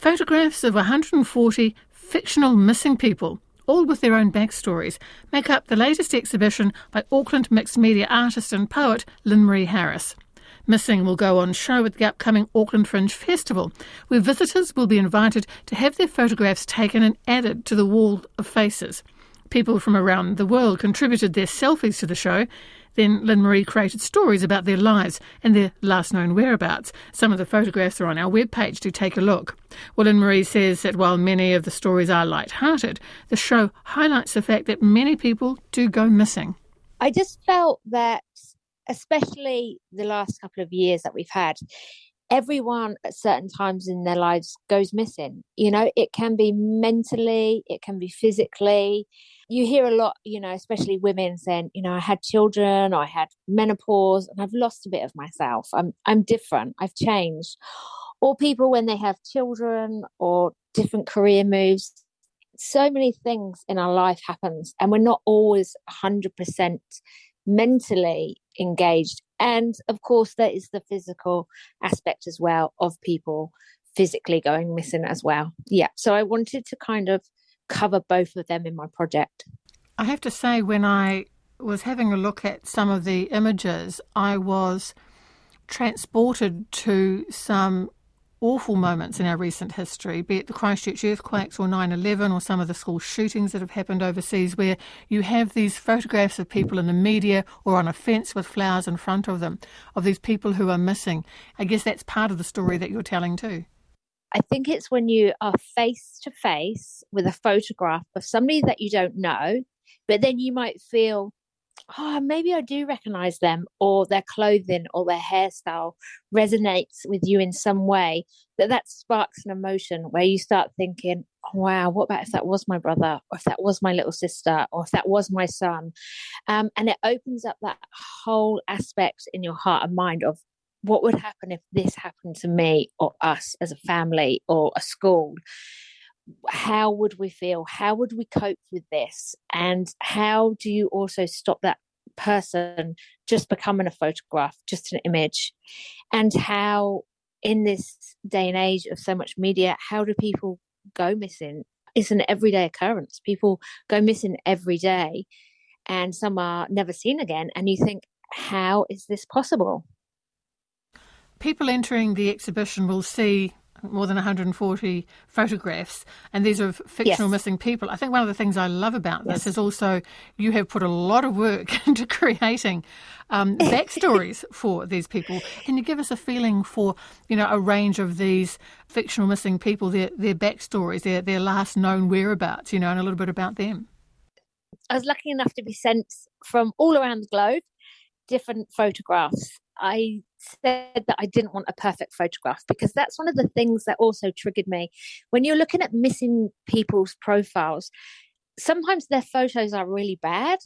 Photographs of 140 fictional missing people, all with their own backstories, make up the latest exhibition by Auckland mixed media artist and poet Lyn-Marie Harris. Missing will go on show at the upcoming Auckland Fringe Festival, where visitors will be invited to have their photographs taken and added to the wall of faces. People from around the world contributed their selfies to the show. Then Lyn-Marie created stories about their lives and their last known whereabouts. Some of the photographs are on our webpage to take a look. Well, Lyn-Marie says that while many of the stories are light-hearted, the show highlights the fact that many people do go missing. I just felt that especially the last couple of years that we've had, everyone at certain times in their lives goes missing. You know, it can be mentally, it can be physically. You hear a lot, you know, especially women saying, you know, I had children, I had menopause, and I've lost a bit of myself. I'm I'm different. I've changed. Or people when they have children or different career moves. So many things in our life happens, and we're not always hundred percent mentally engaged. And of course, there is the physical aspect as well of people physically going missing as well. Yeah. So I wanted to kind of cover both of them in my project. I have to say, when I was having a look at some of the images, I was transported to some awful moments in our recent history, be it the Christchurch earthquakes or 9 11 or some of the school shootings that have happened overseas, where you have these photographs of people in the media or on a fence with flowers in front of them, of these people who are missing. I guess that's part of the story that you're telling too. I think it's when you are face to face with a photograph of somebody that you don't know, but then you might feel oh, maybe I do recognize them, or their clothing or their hairstyle resonates with you in some way, that that sparks an emotion where you start thinking, oh, wow, what about if that was my brother, or if that was my little sister, or if that was my son? Um, and it opens up that whole aspect in your heart and mind of what would happen if this happened to me or us as a family or a school how would we feel? How would we cope with this? And how do you also stop that person just becoming a photograph, just an image? And how, in this day and age of so much media, how do people go missing? It's an everyday occurrence. People go missing every day, and some are never seen again. And you think, how is this possible? People entering the exhibition will see more than 140 photographs, and these are fictional yes. missing people. I think one of the things I love about this yes. is also you have put a lot of work into creating um, backstories for these people. Can you give us a feeling for, you know, a range of these fictional missing people, their their backstories, their their last known whereabouts, you know, and a little bit about them? I was lucky enough to be sent from all around the globe different photographs. I said that I didn't want a perfect photograph because that's one of the things that also triggered me. When you're looking at missing people's profiles, sometimes their photos are really bad.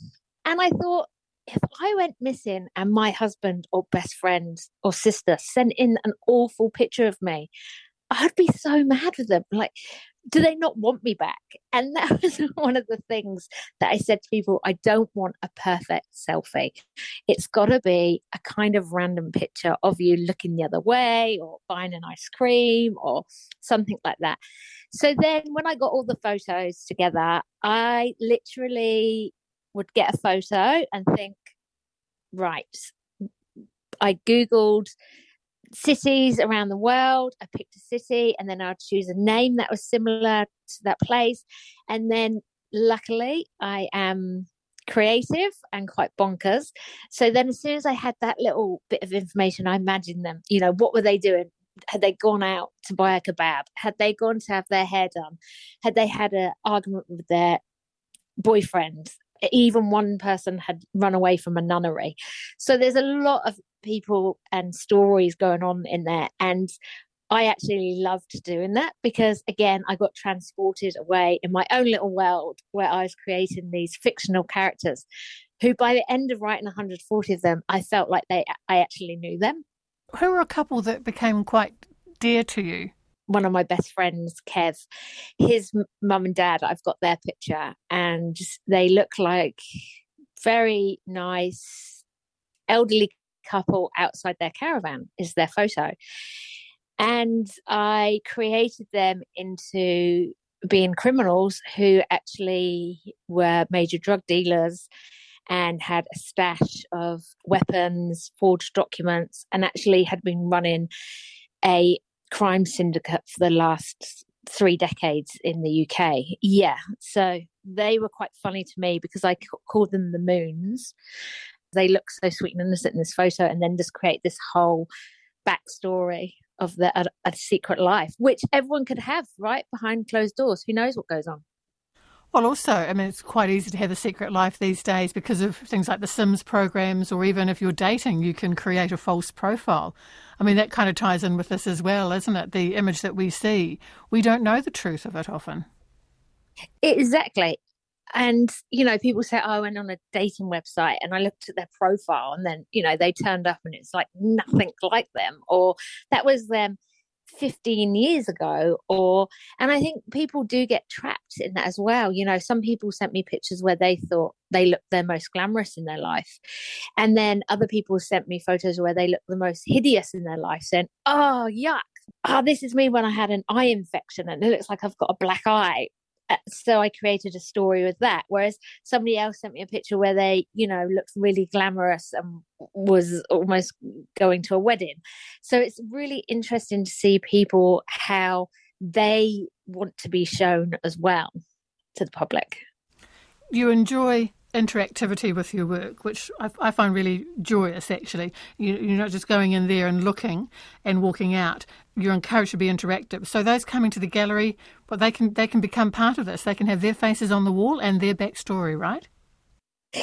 And I thought, if I went missing and my husband or best friend or sister sent in an awful picture of me, I'd be so mad with them. Like, do they not want me back? And that was one of the things that I said to people I don't want a perfect selfie. It's got to be a kind of random picture of you looking the other way or buying an ice cream or something like that. So then when I got all the photos together, I literally would get a photo and think, right, I Googled cities around the world. I picked a city and then I'd choose a name that was similar to that place. And then luckily, I am creative and quite bonkers. So then, as soon as I had that little bit of information, I imagined them, you know, what were they doing? Had they gone out to buy a kebab? Had they gone to have their hair done? Had they had an argument with their boyfriend? Even one person had run away from a nunnery. So there's a lot of people and stories going on in there. And I actually loved doing that because, again, I got transported away in my own little world where I was creating these fictional characters who, by the end of writing 140 of them, I felt like they I actually knew them. Who were a couple that became quite dear to you? One of my best friends, Kev, his mum and dad, I've got their picture, and they look like very nice elderly couple outside their caravan is their photo. And I created them into being criminals who actually were major drug dealers and had a stash of weapons, forged documents, and actually had been running a crime syndicate for the last three decades in the UK. Yeah. So they were quite funny to me because I called them the moons. They look so sweet and innocent in this photo, and then just create this whole backstory of the, a, a secret life, which everyone could have right behind closed doors. Who knows what goes on? Well, also, I mean, it's quite easy to have a secret life these days because of things like the Sims programs, or even if you're dating, you can create a false profile. I mean, that kind of ties in with this as well, isn't it? The image that we see, we don't know the truth of it often. Exactly. And, you know, people say, oh, I went on a dating website and I looked at their profile and then, you know, they turned up and it's like nothing like them. Or that was them 15 years ago or and i think people do get trapped in that as well you know some people sent me pictures where they thought they looked their most glamorous in their life and then other people sent me photos where they looked the most hideous in their life saying oh yuck oh this is me when i had an eye infection and it looks like i've got a black eye Uh, so I created a story with that. Whereas somebody else sent me a picture where they, you know, looked really glamorous and was almost going to a wedding. So it's really interesting to see people how they want to be shown as well to the public. You enjoy interactivity with your work, which I, I find really joyous. Actually, you, you're not just going in there and looking and walking out. You're encouraged to be interactive. So those coming to the gallery, but they can they can become part of this. They can have their faces on the wall and their backstory, right?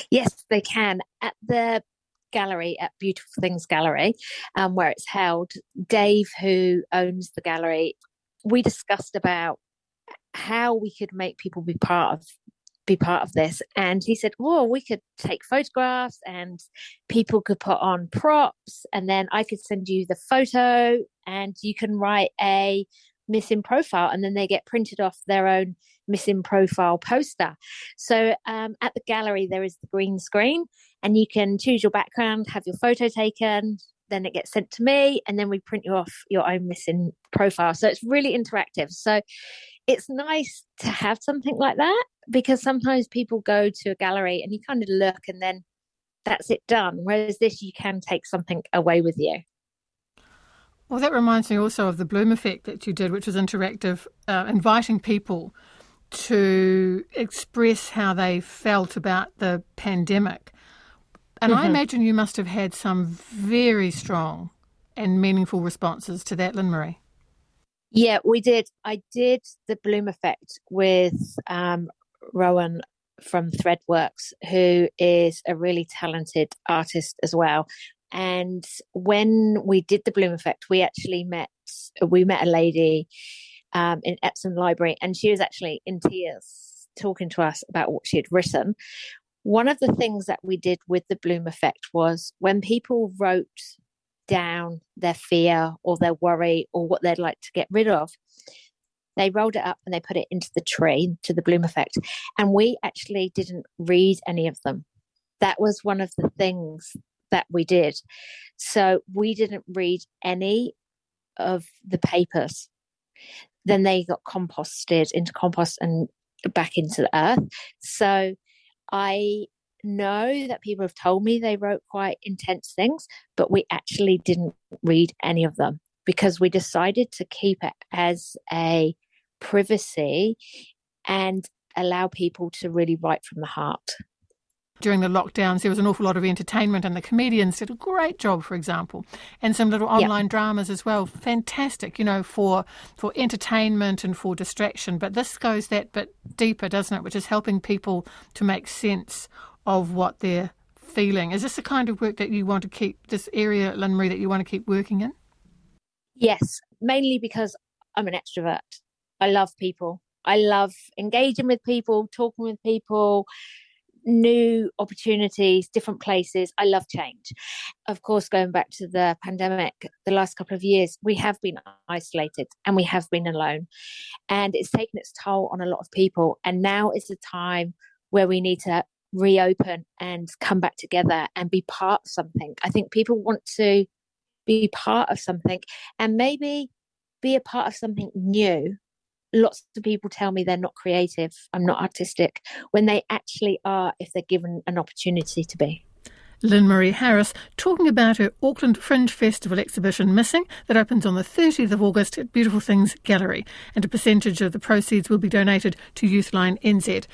Yes, they can. At the gallery at Beautiful Things Gallery, um, where it's held, Dave, who owns the gallery, we discussed about how we could make people be part of be part of this. And he said, Well, we could take photographs and people could put on props, and then I could send you the photo and you can write a missing profile, and then they get printed off their own missing profile poster. So um, at the gallery, there is the green screen, and you can choose your background, have your photo taken. Then it gets sent to me, and then we print you off your own missing profile. So it's really interactive. So it's nice to have something like that because sometimes people go to a gallery and you kind of look and then that's it done. Whereas this, you can take something away with you. Well, that reminds me also of the Bloom effect that you did, which was interactive, uh, inviting people to express how they felt about the pandemic. And mm-hmm. I imagine you must have had some very strong and meaningful responses to that, Lyn-Marie. Yeah, we did. I did the Bloom Effect with um, Rowan from Threadworks, who is a really talented artist as well. And when we did the Bloom Effect, we actually met we met a lady um, in Epsom Library, and she was actually in tears talking to us about what she had written. One of the things that we did with the Bloom Effect was when people wrote down their fear or their worry or what they'd like to get rid of, they rolled it up and they put it into the tree, to the bloom effect. And we actually didn't read any of them. That was one of the things that we did. So we didn't read any of the papers. Then they got composted into compost and back into the earth. So I know that people have told me they wrote quite intense things, but we actually didn't read any of them because we decided to keep it as a privacy and allow people to really write from the heart. During the lockdowns, there was an awful lot of entertainment, and the comedians did a great job, for example, and some little online yep. dramas as well. Fantastic, you know, for for entertainment and for distraction. But this goes that bit deeper, doesn't it? Which is helping people to make sense of what they're feeling. Is this the kind of work that you want to keep, this area, Lyn-Marie, that you want to keep working in? Yes, mainly because I'm an extrovert. I love people. I love engaging with people, talking with people, new opportunities, different places. I love change. Of course, going back to the pandemic, the last couple of years, we have been isolated and we have been alone. And it's taken its toll on a lot of people. And now is the time where we need to reopen and come back together and be part of something. I think people want to be part of something and maybe be a part of something new, lots of people tell me they're not creative, I'm not artistic, when they actually are if they're given an opportunity to be. Lyn-Marie Harris talking about her Auckland Fringe Festival exhibition Missing that opens on the 30th of August at Beautiful Things Gallery and a percentage of the proceeds will be donated to Youthline NZ.